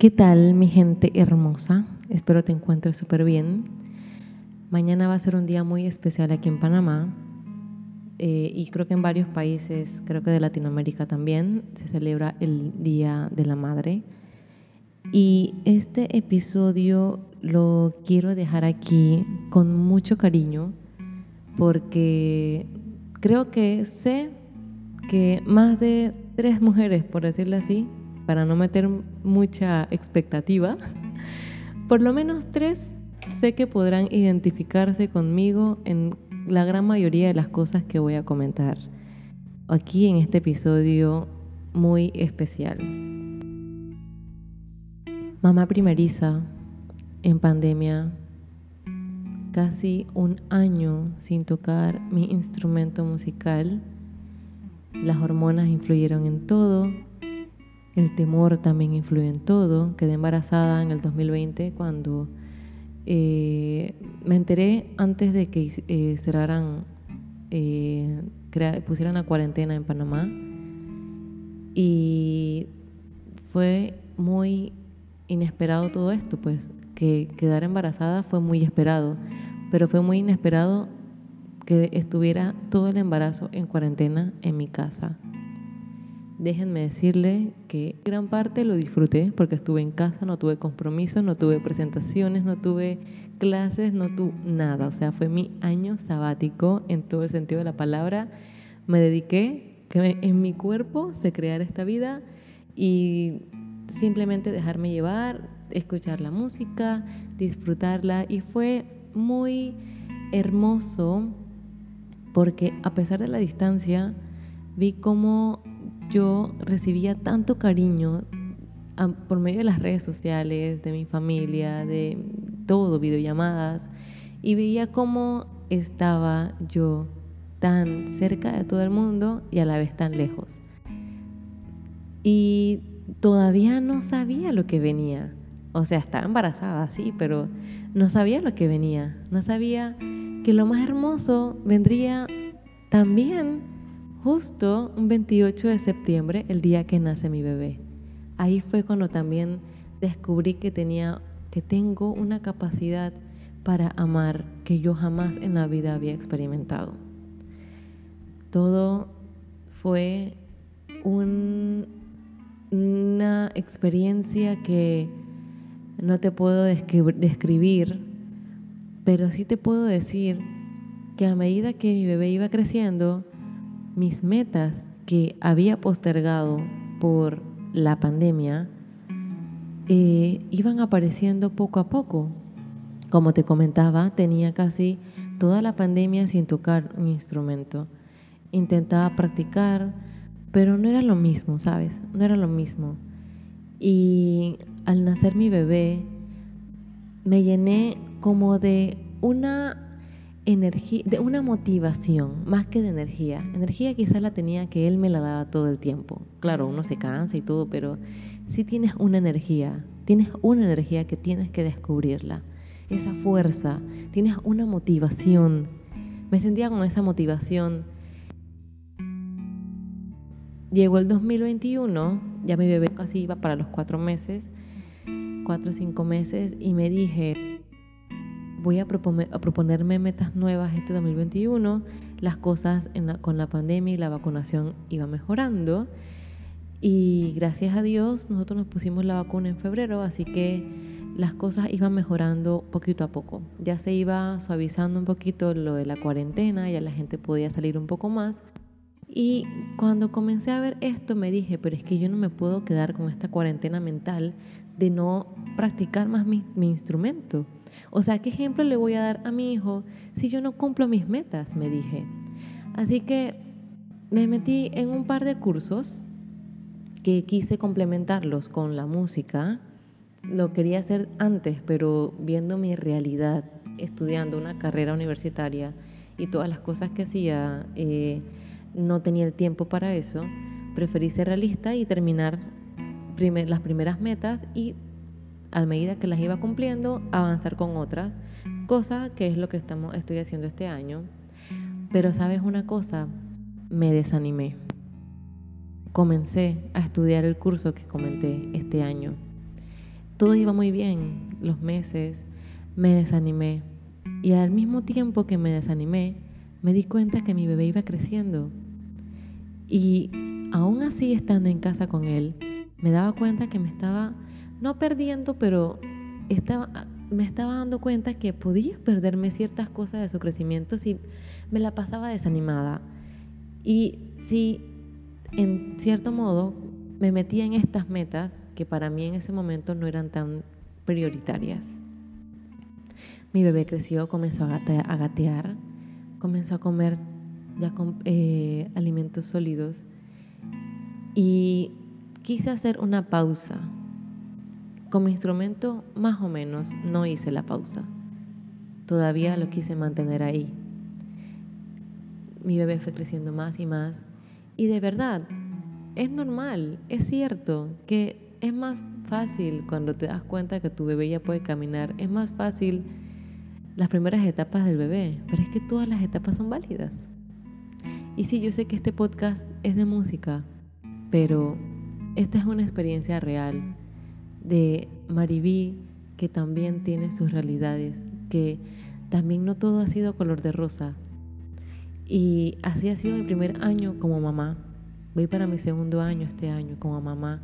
¿Qué tal mi gente hermosa? Espero te encuentres súper bien. Mañana va a ser un día muy especial aquí en Panamá eh, y creo que en varios países, creo que de Latinoamérica también, se celebra el Día de la Madre. Y este episodio lo quiero dejar aquí con mucho cariño porque creo que sé que más de tres mujeres, por decirlo así, para no meter mucha expectativa, por lo menos tres sé que podrán identificarse conmigo en la gran mayoría de las cosas que voy a comentar aquí en este episodio muy especial. Mamá primeriza en pandemia, casi un año sin tocar mi instrumento musical. Las hormonas influyeron en todo, el temor también influye en todo. Quedé embarazada en el 2020 cuando eh, me enteré antes de que eh, cerraran, eh, pusieran la cuarentena en Panamá. Y fue muy inesperado todo esto, pues que quedar embarazada fue muy esperado, pero fue muy inesperado que estuviera todo el embarazo en cuarentena en mi casa déjenme decirle que gran parte lo disfruté porque estuve en casa, no tuve compromisos, no tuve presentaciones, no tuve clases, no tuve nada. O sea, fue mi año sabático en todo el sentido de la palabra. Me dediqué que en mi cuerpo se creara esta vida y simplemente dejarme llevar, escuchar la música, disfrutarla y fue muy hermoso porque a pesar de la distancia vi cómo yo recibía tanto cariño por medio de las redes sociales, de mi familia, de todo, videollamadas, y veía cómo estaba yo tan cerca de todo el mundo y a la vez tan lejos. Y todavía no sabía lo que venía. O sea, estaba embarazada, sí, pero no sabía lo que venía. No sabía que lo más hermoso vendría también justo un 28 de septiembre, el día que nace mi bebé. Ahí fue cuando también descubrí que tenía que tengo una capacidad para amar que yo jamás en la vida había experimentado. Todo fue una experiencia que no te puedo describir, pero sí te puedo decir que a medida que mi bebé iba creciendo, mis metas que había postergado por la pandemia eh, iban apareciendo poco a poco. Como te comentaba, tenía casi toda la pandemia sin tocar un instrumento. Intentaba practicar, pero no era lo mismo, ¿sabes? No era lo mismo. Y al nacer mi bebé, me llené como de una energía, de una motivación, más que de energía. Energía quizás la tenía que él me la daba todo el tiempo. Claro, uno se cansa y todo, pero si tienes una energía, tienes una energía que tienes que descubrirla. Esa fuerza, tienes una motivación. Me sentía con esa motivación. Llegó el 2021, ya mi bebé casi iba para los cuatro meses, cuatro o cinco meses, y me dije, voy a, proponerme metas nuevas este 2021. Las cosas con la pandemia y la vacunación iban mejorando. Y gracias a Dios nosotros nos pusimos la vacuna en febrero, así que las cosas iban mejorando poquito a poco. Ya se iba suavizando un poquito lo de la cuarentena, ya la gente podía salir un poco más. Y cuando comencé a ver esto me dije, pero es que yo no me puedo quedar con esta cuarentena mental de no practicar más mi, mi instrumento. O sea, ¿qué ejemplo le voy a dar a mi hijo si yo no cumplo mis metas? Me dije. Así que me metí en un par de cursos que quise complementarlos con la música. Lo quería hacer antes, pero viendo mi realidad, estudiando una carrera universitaria y todas las cosas que hacía, eh, no tenía el tiempo para eso. Preferí ser realista y terminar las primeras metas y a medida que las iba cumpliendo, avanzar con otras, cosa que es lo que estamos, estoy haciendo este año. Pero sabes una cosa, me desanimé. Comencé a estudiar el curso que comenté este año. todo iba muy bien, los meses, me desanimé. Y al mismo tiempo que me desanimé, me di cuenta que mi bebé iba creciendo. Y aún así, estando en casa con él, me daba cuenta que me estaba, no perdiendo, pero estaba, me estaba dando cuenta que podía perderme ciertas cosas de su crecimiento si me la pasaba desanimada. Y si en cierto modo me metía en estas metas que para mí en ese momento no eran tan prioritarias. Mi bebé creció, comenzó a gatear, comenzó a comer ya con, eh, alimentos sólidos y quise hacer una pausa. Con mi instrumento más o menos no hice la pausa. Todavía lo quise mantener ahí. Mi bebé fue creciendo más y más y de verdad es normal, es cierto que es más fácil cuando te das cuenta que tu bebé ya puede caminar, es más fácil las primeras etapas del bebé, pero es que todas las etapas son válidas. Y sí, yo sé que este podcast es de música, pero esta es una experiencia real de Maribí que también tiene sus realidades, que también no todo ha sido color de rosa. Y así ha sido mi primer año como mamá. Voy para mi segundo año este año como mamá.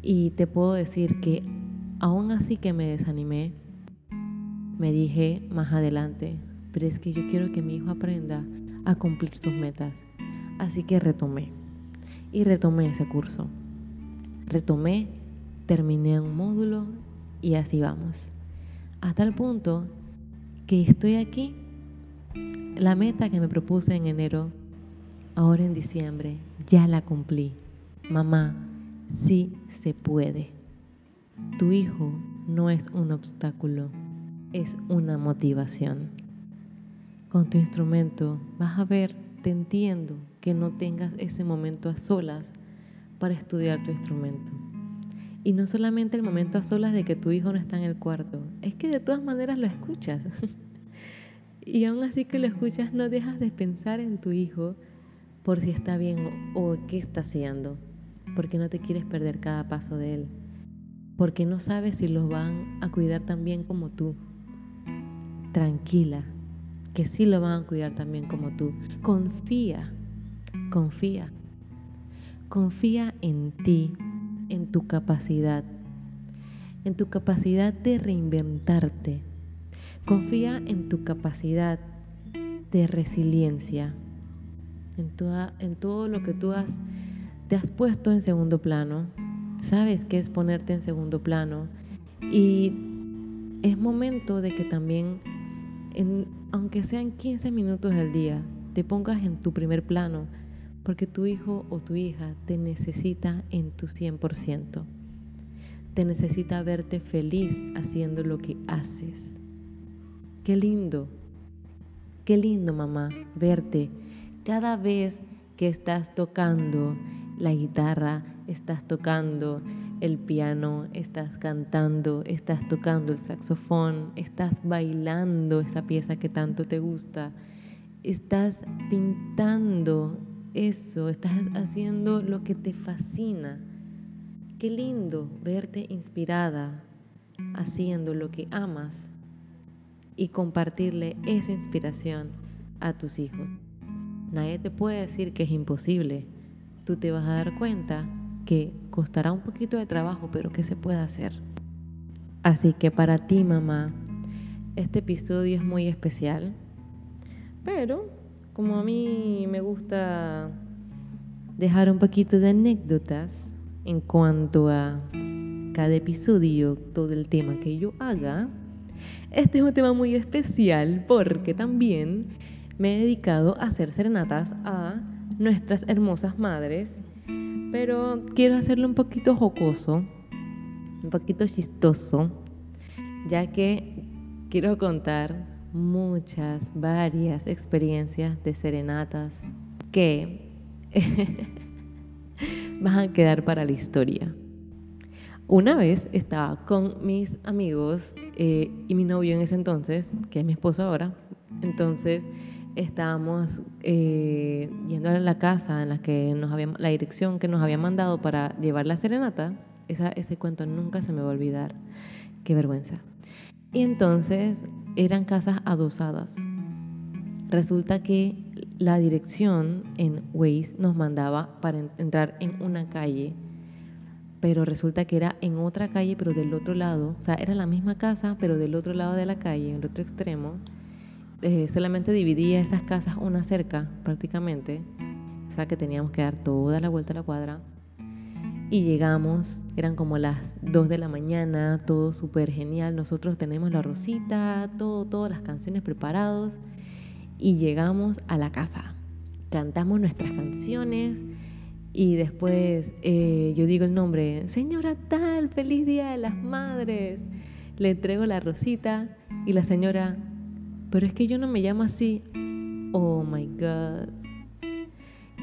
Y te puedo decir que aún así que me desanimé, me dije más adelante, pero es que yo quiero que mi hijo aprenda a cumplir sus metas. Así que retomé. Y retomé ese curso. Retomé, terminé un módulo y así vamos. Hasta el punto que estoy aquí. La meta que me propuse en enero, ahora en diciembre, ya la cumplí. Mamá, sí se puede. Tu hijo no es un obstáculo es una motivación. Con tu instrumento vas a ver, te entiendo que no tengas ese momento a solas para estudiar tu instrumento. Y no solamente el momento a solas de que tu hijo no está en el cuarto, es que de todas maneras lo escuchas. y aún así que lo escuchas, no dejas de pensar en tu hijo por si está bien o, qué está haciendo, porque no te quieres perder cada paso de él, porque no sabes si los van a cuidar tan bien como tú tranquila, que sí lo van a cuidar también como tú. Confía, confía. Confía en ti, en tu capacidad, en tu capacidad de reinventarte. Confía en tu capacidad de resiliencia, en, todo lo que tú has, te has puesto en segundo plano. Sabes qué es ponerte en segundo plano y es momento de que también aunque sean 15 minutos al día, te pongas en tu primer plano, porque tu hijo o tu hija te necesita en tu 100%. Te necesita verte feliz haciendo lo que haces. Qué lindo, qué lindo mamá, verte cada vez que estás tocando la guitarra, estás tocando el piano, estás cantando, estás tocando el saxofón, estás bailando esa pieza que tanto te gusta, estás pintando eso, estás haciendo lo que te fascina. Qué lindo verte inspirada haciendo lo que amas y compartirle esa inspiración a tus hijos. Nadie te puede decir que es imposible. Tú te vas a dar cuenta que costará un poquito de trabajo, pero que se puede hacer. Así que para ti, mamá, este episodio es muy especial, pero como a mí me gusta dejar un poquito de anécdotas en cuanto a cada episodio, todo el tema que yo haga, este es un tema muy especial porque también me he dedicado a hacer serenatas a nuestras hermosas madres pero quiero hacerlo un poquito jocoso, un poquito chistoso, ya que quiero contar muchas, varias experiencias de serenatas que van a quedar para la historia. Una vez estaba con mis amigos eh, y mi novio en ese entonces, que es mi esposo ahora, entonces estábamos eh, yendo a la casa en la que nos habíamos, la dirección que nos había mandado para llevar la serenata, ese cuento nunca se me va a olvidar. Qué vergüenza. Y entonces eran casas adosadas. Resulta que la dirección en Waze nos mandaba para entrar en una calle, pero resulta que era en otra calle, pero del otro lado. O sea, era la misma casa, pero del otro lado de la calle, en el otro extremo. Eh, solamente dividía esas casas una cerca, prácticamente. O sea, que teníamos que dar toda la vuelta a la cuadra. Y llegamos, eran como las 2 de la mañana, todo súper genial. Nosotros tenemos la rosita, todo, todas las canciones preparados y llegamos a la casa. Cantamos nuestras canciones y después eh, yo digo el nombre, señora tal, feliz día de las madres. Le entrego la rosita y la señora, pero es que yo no me llamo así. Oh my God.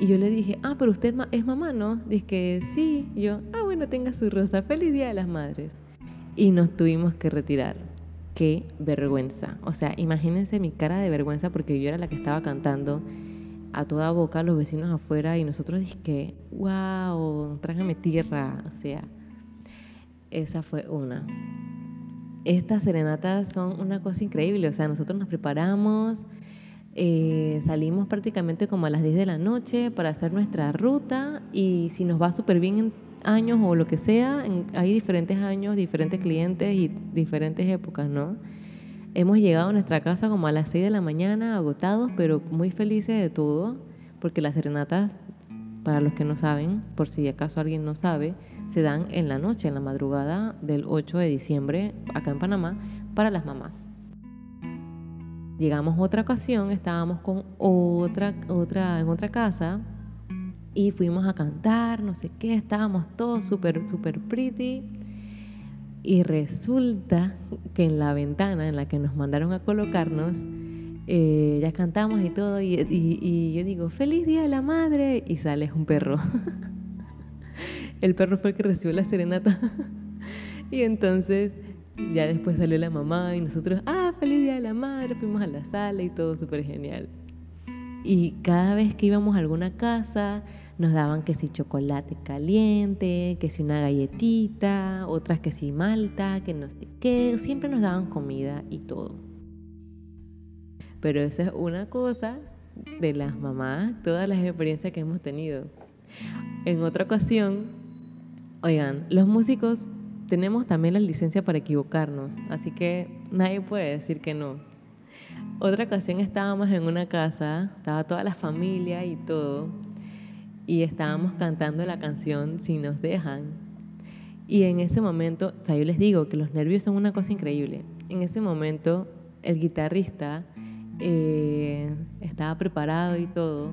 Y yo le dije, ah, pero usted es mamá, ¿no? Dice que sí. yo, ah, bueno, tenga su rosa. Feliz Día de las Madres. Y nos tuvimos que retirar qué vergüenza. O sea, imagínense mi cara de vergüenza porque yo era la que estaba cantando a toda boca, los vecinos afuera y nosotros que wow, trágame tierra. O sea, esa fue una. Estas serenatas son una cosa increíble. O sea, nosotros nos preparamos, eh, salimos prácticamente como a las 10 de la noche para hacer nuestra ruta y si nos va súper bien en años o lo que sea, hay diferentes años, diferentes clientes y diferentes épocas, ¿no? Hemos llegado a nuestra casa como a las 6 de la mañana, agotados, pero muy felices de todo, porque las serenatas, para los que no saben, por si acaso alguien no sabe, se dan en la noche, en la madrugada del 8 de diciembre, acá en Panamá, para las mamás. Llegamos otra ocasión, estábamos con otra, otra, en otra casa, y fuimos a cantar, no sé qué, estábamos todos súper, súper pretty. Y resulta que en la ventana en la que nos mandaron a colocarnos, eh, ya cantamos y todo, y, y, yo digo, feliz día de la madre, y sale un perro. el perro fue el que recibió la serenata. y entonces ya después salió la mamá y nosotros, ah, feliz día de la madre, fuimos a la sala y todo súper genial. Y cada vez que íbamos a alguna casa, nos daban que si chocolate caliente, que si una galletita, otras que si malta, que no sé qué, siempre nos daban comida y todo. Pero eso es una cosa de las mamás, todas las experiencias que hemos tenido. En otra ocasión, oigan, los músicos tenemos también la licencia para equivocarnos, así que nadie puede decir que no. Otra ocasión estábamos en una casa, estaba toda la familia y todo, y estábamos cantando la canción Si nos dejan. Y en ese momento, o sea, yo les digo que los nervios son una cosa increíble. En ese momento, el guitarrista eh, estaba preparado y todo,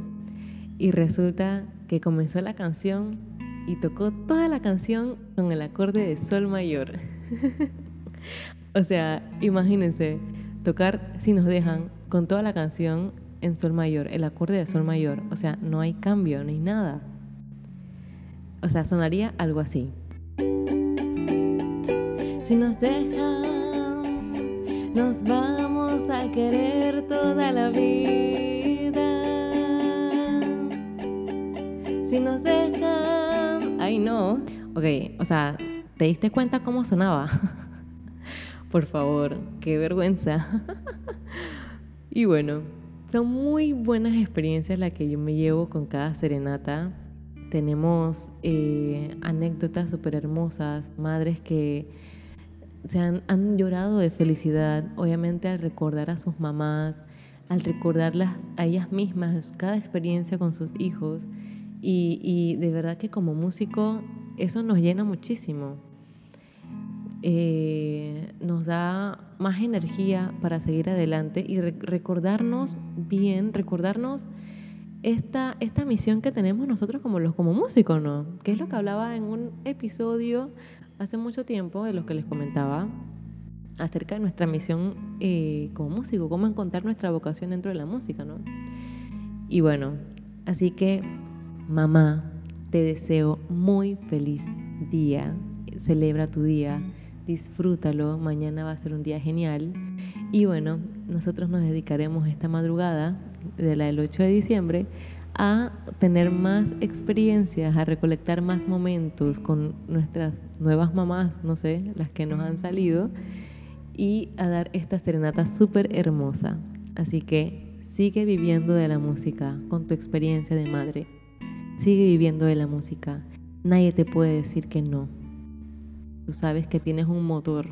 y resulta que comenzó la canción y tocó toda la canción con el acorde de Sol mayor. o sea, imagínense, tocar Si nos dejan con toda la canción en sol mayor, el acorde de sol mayor. O sea, no hay cambio, no hay nada. O sea, sonaría algo así. Si nos dejan, nos vamos a querer toda la vida. Si nos dejan, ay no. Ok, o sea, ¿te diste cuenta cómo sonaba? Por favor, qué vergüenza. y bueno, son muy buenas experiencias las que yo me llevo con cada serenata. Tenemos eh, anécdotas súper hermosas, madres que se han, llorado de felicidad, obviamente al recordar a sus mamás, al recordarlas a ellas mismas, cada experiencia con sus hijos. Y, y de verdad que como músico eso nos llena muchísimo. Eh, nos da más energía para seguir adelante y recordarnos bien, recordarnos esta, esta misión que tenemos nosotros como los como músicos, ¿no? Que es lo que hablaba en un episodio hace mucho tiempo, de los que les comentaba, acerca de nuestra misión eh, como músico, cómo encontrar nuestra vocación dentro de la música, ¿no? Y bueno, así que mamá, te deseo muy feliz día, celebra tu día disfrútalo, mañana va a ser un día genial. Y bueno, nosotros nos dedicaremos esta madrugada de la del 8 de diciembre a tener más experiencias, a recolectar más momentos con nuestras nuevas mamás, no sé, las que nos han salido, y a dar esta serenata súper hermosa. Así que sigue viviendo de la música con tu experiencia de madre. Sigue viviendo de la música. Nadie te puede decir que no. Tú sabes que tienes un motor.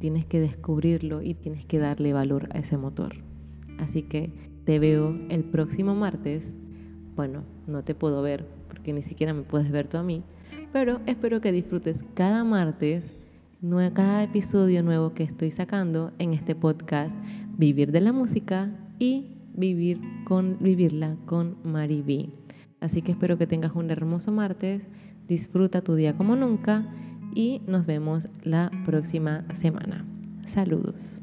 Tienes que descubrirlo y tienes que darle valor a ese motor. Así que te veo el próximo martes. Bueno, no te puedo ver porque ni siquiera me puedes ver tú a mí. Pero espero que disfrutes cada martes, cada episodio nuevo que estoy sacando en este podcast Vivir de la Música y vivir con, vivirla con Mariby. Así que espero que tengas un hermoso martes, disfruta tu día como nunca y nos vemos la próxima semana. Saludos.